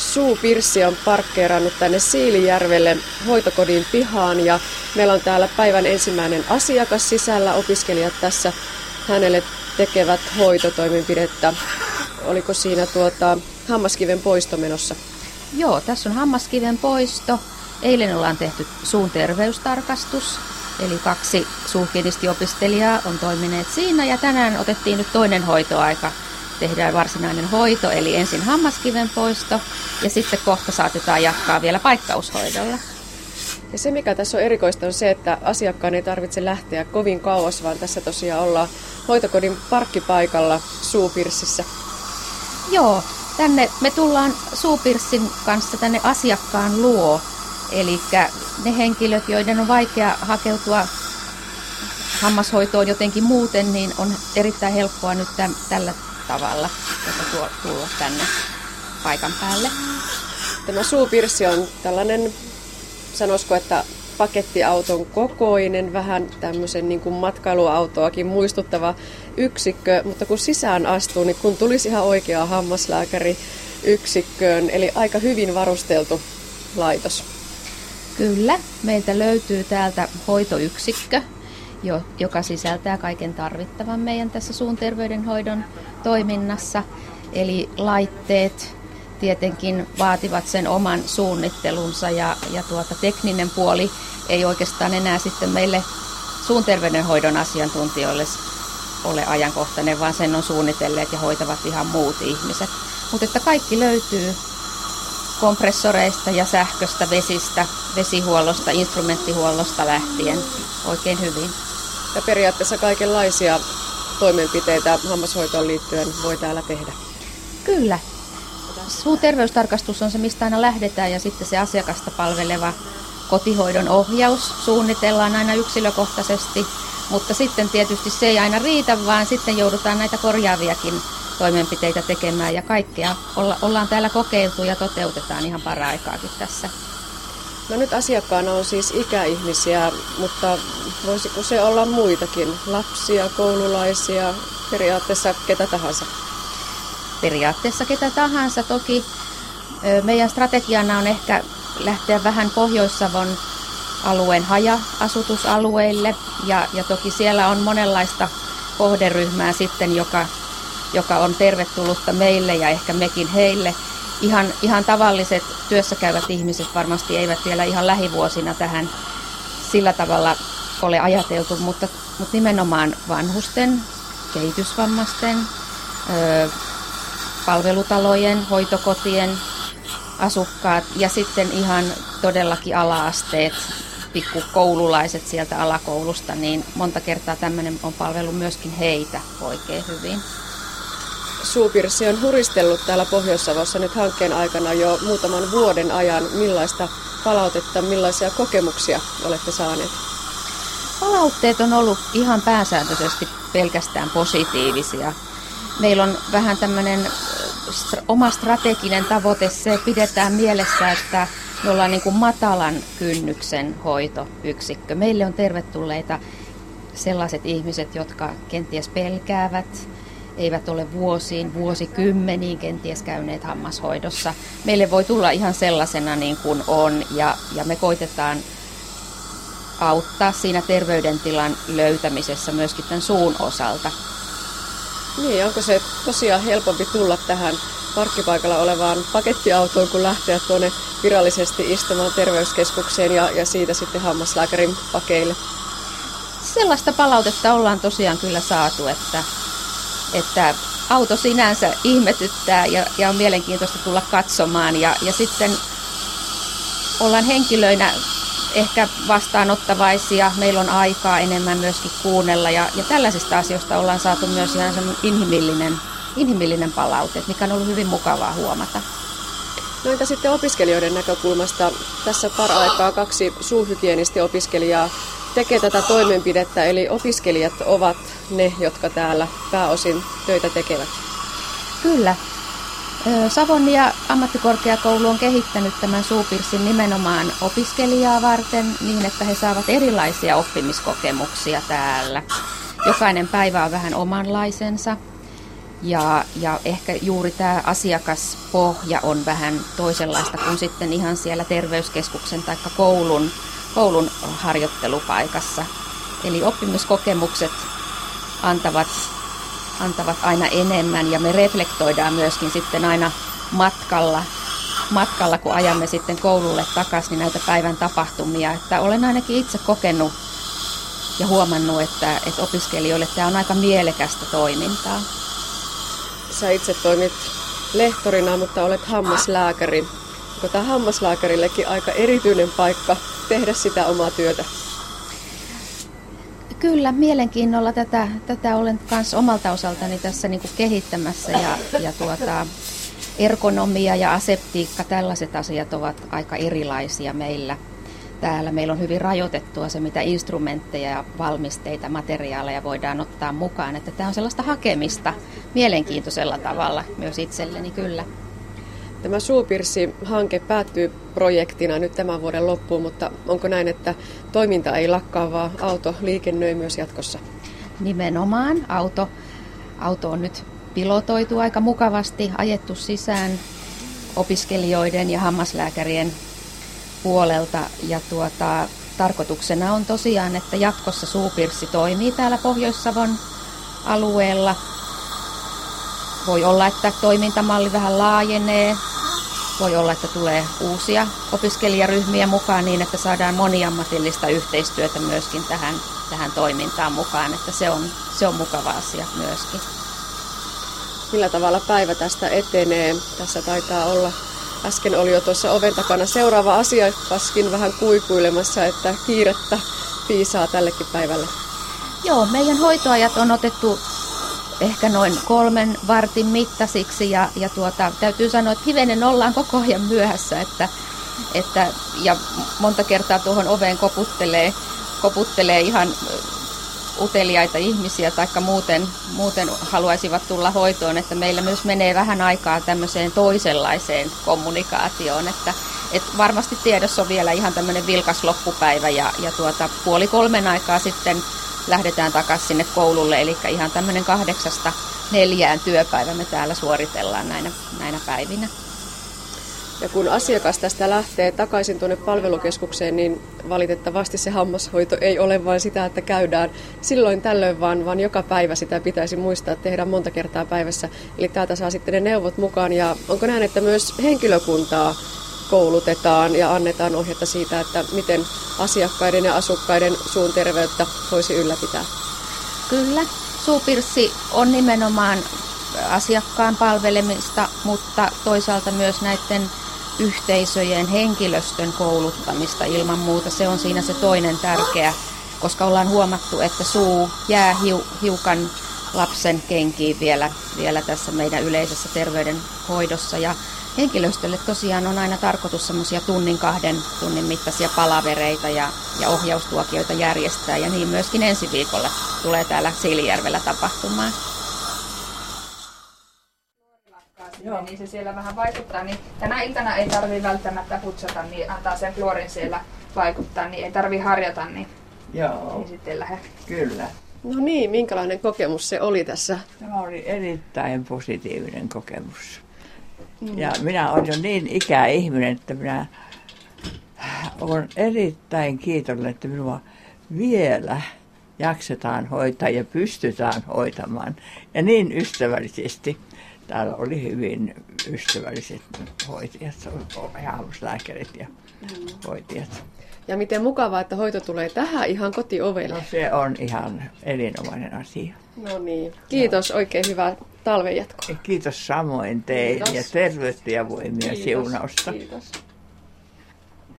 Suupirssi on parkkeerannut tänne Siilijärvelle hoitokodin pihaan ja meillä on täällä päivän ensimmäinen asiakas sisällä. Opiskelijat tässä hänelle tekevät hoitotoimenpidettä. Oliko siinä tuota hammaskiven poisto menossa? Joo, tässä on hammaskiven poisto. Eilen ollaan tehty suun terveystarkastus, eli kaksi suukiinistiopiskelijaa on toimineet siinä ja tänään otettiin nyt toinen hoitoaika. Tehdään varsinainen hoito, eli ensin hammaskiven poisto ja sitten kohta saatetaan jatkaa vielä paikkaushoidolla. Ja se, mikä tässä on erikoista, on se, että asiakkaan ei tarvitse lähteä kovin kauas, vaan tässä tosiaan ollaan hoitokodin parkkipaikalla Suupirssissä. Joo, tänne me tullaan Suupirssin kanssa tänne asiakkaan luo. Eli ne henkilöt, joiden on vaikea hakeutua hammashoitoon jotenkin muuten, niin on erittäin helppoa nyt täm, tällä tavalla tuo, tulla tänne paikan päälle. Tämä suupirssi on tällainen, sanoisiko, että pakettiauton kokoinen, vähän tämmöisen niin kuin matkailuautoakin muistuttava yksikkö, mutta kun sisään astuu, niin kun tulisi ihan oikea hammaslääkäri yksikköön, eli aika hyvin varusteltu laitos. Kyllä, meiltä löytyy täältä hoitoyksikkö, joka sisältää kaiken tarvittavan meidän tässä suun terveydenhoidon toiminnassa. Eli laitteet tietenkin vaativat sen oman suunnittelunsa ja, ja tuota, tekninen puoli ei oikeastaan enää sitten meille suun terveydenhoidon asiantuntijoille ole ajankohtainen, vaan sen on suunnitelleet ja hoitavat ihan muut ihmiset. Mutta että kaikki löytyy kompressoreista ja sähköstä, vesistä, vesihuollosta, instrumenttihuollosta lähtien oikein hyvin. Ja periaatteessa kaikenlaisia toimenpiteitä hammashoitoon liittyen voi täällä tehdä. Kyllä. Suu terveystarkastus on se, mistä aina lähdetään ja sitten se asiakasta palveleva kotihoidon ohjaus suunnitellaan aina yksilökohtaisesti, mutta sitten tietysti se ei aina riitä, vaan sitten joudutaan näitä korjaaviakin toimenpiteitä tekemään ja kaikkea olla, ollaan täällä kokeiltu ja toteutetaan ihan paraikaakin tässä. No nyt asiakkaana on siis ikäihmisiä, mutta voisiko se olla muitakin? Lapsia, koululaisia, periaatteessa ketä tahansa? Periaatteessa ketä tahansa. Toki meidän strategiana on ehkä lähteä vähän Pohjois-Savon alueen haja-asutusalueille. Ja, ja toki siellä on monenlaista kohderyhmää sitten, joka, joka on tervetullutta meille ja ehkä mekin heille. Ihan, ihan tavalliset työssäkäyvät ihmiset varmasti eivät vielä ihan lähivuosina tähän sillä tavalla ole ajateltu, mutta, mutta nimenomaan vanhusten, kehitysvammaisten, palvelutalojen, hoitokotien, asukkaat ja sitten ihan todellakin ala-asteet, pikkukoululaiset sieltä alakoulusta, niin monta kertaa tämmöinen on palvelu myöskin heitä oikein hyvin. Suupirssi on huristellut täällä Pohjois-Savossa nyt hankkeen aikana jo muutaman vuoden ajan. Millaista palautetta, millaisia kokemuksia olette saaneet? Palautteet on ollut ihan pääsääntöisesti pelkästään positiivisia. Meillä on vähän tämmöinen oma strateginen tavoite, se pidetään mielessä, että me ollaan niin kuin matalan kynnyksen hoitoyksikkö. Meille on tervetulleita sellaiset ihmiset, jotka kenties pelkäävät, eivät ole vuosiin, vuosikymmeniin kenties käyneet hammashoidossa. Meille voi tulla ihan sellaisena niin kuin on ja, ja me koitetaan auttaa siinä terveydentilan löytämisessä myöskin tämän suun osalta. Niin, onko se tosiaan helpompi tulla tähän parkkipaikalla olevaan pakettiautoon, kun lähteä tuonne virallisesti istumaan terveyskeskukseen ja, ja siitä sitten hammaslääkärin pakeille? Sellaista palautetta ollaan tosiaan kyllä saatu, että, että auto sinänsä ihmetyttää ja, ja on mielenkiintoista tulla katsomaan ja, ja sitten ollaan henkilöinä ehkä vastaanottavaisia, meillä on aikaa enemmän myöskin kuunnella ja, ja tällaisista asioista ollaan saatu myös ihan inhimillinen, inhimillinen palaute, mikä on ollut hyvin mukavaa huomata. No entä sitten opiskelijoiden näkökulmasta? Tässä para-aikaa kaksi suuhygienistiopiskelijaa tekee tätä toimenpidettä, eli opiskelijat ovat ne, jotka täällä pääosin töitä tekevät. Kyllä, Savonia ammattikorkeakoulu on kehittänyt tämän suupirssin nimenomaan opiskelijaa varten niin, että he saavat erilaisia oppimiskokemuksia täällä. Jokainen päivä on vähän omanlaisensa. Ja, ja ehkä juuri tämä asiakaspohja on vähän toisenlaista kuin sitten ihan siellä terveyskeskuksen tai koulun, koulun harjoittelupaikassa. Eli oppimiskokemukset antavat, antavat aina enemmän ja me reflektoidaan myöskin sitten aina matkalla, matkalla kun ajamme sitten koululle takaisin niin näitä päivän tapahtumia. Että olen ainakin itse kokenut ja huomannut, että, että opiskelijoille tämä on aika mielekästä toimintaa. Sä itse toimit lehtorina, mutta olet hammaslääkäri. Onko tämä hammaslääkärillekin aika erityinen paikka tehdä sitä omaa työtä? Kyllä, mielenkiinnolla tätä, tätä olen myös omalta osaltani tässä niin kuin kehittämässä ja, ja tuota, ergonomia ja aseptiikka, tällaiset asiat ovat aika erilaisia meillä täällä. Meillä on hyvin rajoitettua se, mitä instrumentteja ja valmisteita, materiaaleja voidaan ottaa mukaan. Että tämä on sellaista hakemista mielenkiintoisella tavalla myös itselleni kyllä. Tämä Suupirsi-hanke päättyy projektina nyt tämän vuoden loppuun, mutta onko näin, että toiminta ei lakkaa, vaan auto liikennöi myös jatkossa? Nimenomaan. Auto, auto on nyt pilotoitu aika mukavasti, ajettu sisään opiskelijoiden ja hammaslääkärien puolelta. Ja tuota, tarkoituksena on tosiaan, että jatkossa Suupirssi toimii täällä Pohjois-Savon alueella. Voi olla, että toimintamalli vähän laajenee. Voi olla, että tulee uusia opiskelijaryhmiä mukaan niin, että saadaan moniammatillista yhteistyötä myöskin tähän, tähän toimintaan mukaan. Että se on, se on mukava asia myöskin. Millä tavalla päivä tästä etenee? Tässä taitaa olla Äsken oli jo tuossa oven takana seuraava asiakaskin vähän kuikuilemassa, että kiirettä piisaa tällekin päivälle. Joo, meidän hoitoajat on otettu ehkä noin kolmen vartin mittaisiksi. Ja, ja tuota, täytyy sanoa, että hivenen ollaan koko ajan myöhässä, että, että, ja monta kertaa tuohon oveen koputtelee, koputtelee ihan uteliaita ihmisiä tai muuten, muuten haluaisivat tulla hoitoon, että meillä myös menee vähän aikaa tämmöiseen toisenlaiseen kommunikaatioon, että et varmasti tiedossa on vielä ihan tämmöinen vilkas loppupäivä ja, ja tuota, puoli kolmen aikaa sitten lähdetään takaisin sinne koululle, eli ihan tämmöinen kahdeksasta neljään työpäivä me täällä suoritellaan näinä, näinä päivinä. Ja kun asiakas tästä lähtee takaisin tuonne palvelukeskukseen, niin valitettavasti se hammashoito ei ole vain sitä, että käydään silloin tällöin, vaan, vaan joka päivä sitä pitäisi muistaa tehdä monta kertaa päivässä. Eli täältä saa sitten ne neuvot mukaan. Ja onko näin, että myös henkilökuntaa koulutetaan ja annetaan ohjetta siitä, että miten asiakkaiden ja asukkaiden suun terveyttä voisi ylläpitää? Kyllä. Suupirssi on nimenomaan asiakkaan palvelemista, mutta toisaalta myös näiden yhteisöjen henkilöstön kouluttamista ilman muuta. Se on siinä se toinen tärkeä, koska ollaan huomattu, että suu jää hiu, hiukan lapsen kenkiin vielä, vielä tässä meidän yleisessä terveydenhoidossa. Ja henkilöstölle tosiaan on aina tarkoitus semmoisia tunnin kahden tunnin mittaisia palavereita ja, ja ohjaustuokioita järjestää. Ja niin myöskin ensi viikolla tulee täällä Siilijärvellä tapahtumaan. Joo. niin se siellä vähän vaikuttaa. Niin tänä iltana ei tarvi välttämättä putsata, niin antaa sen fluorin siellä vaikuttaa, niin ei tarvi harjata, niin, Joo. niin sitten lähde. Kyllä. No niin, minkälainen kokemus se oli tässä? Tämä oli erittäin positiivinen kokemus. Ja minä olen jo niin ikäihminen, että minä olen erittäin kiitollinen, että minua vielä jaksetaan hoitaa ja pystytään hoitamaan. Ja niin ystävällisesti täällä oli hyvin ystävälliset hoitajat, hammaslääkärit ja hoitajat. Ja miten mukavaa, että hoito tulee tähän ihan kotiovelle. No, se on ihan erinomainen asia. No niin. Kiitos, no. oikein hyvää talven jatkoa. Kiitos samoin teille ja terveyttä ja voimia Kiitos. siunausta. Kiitos.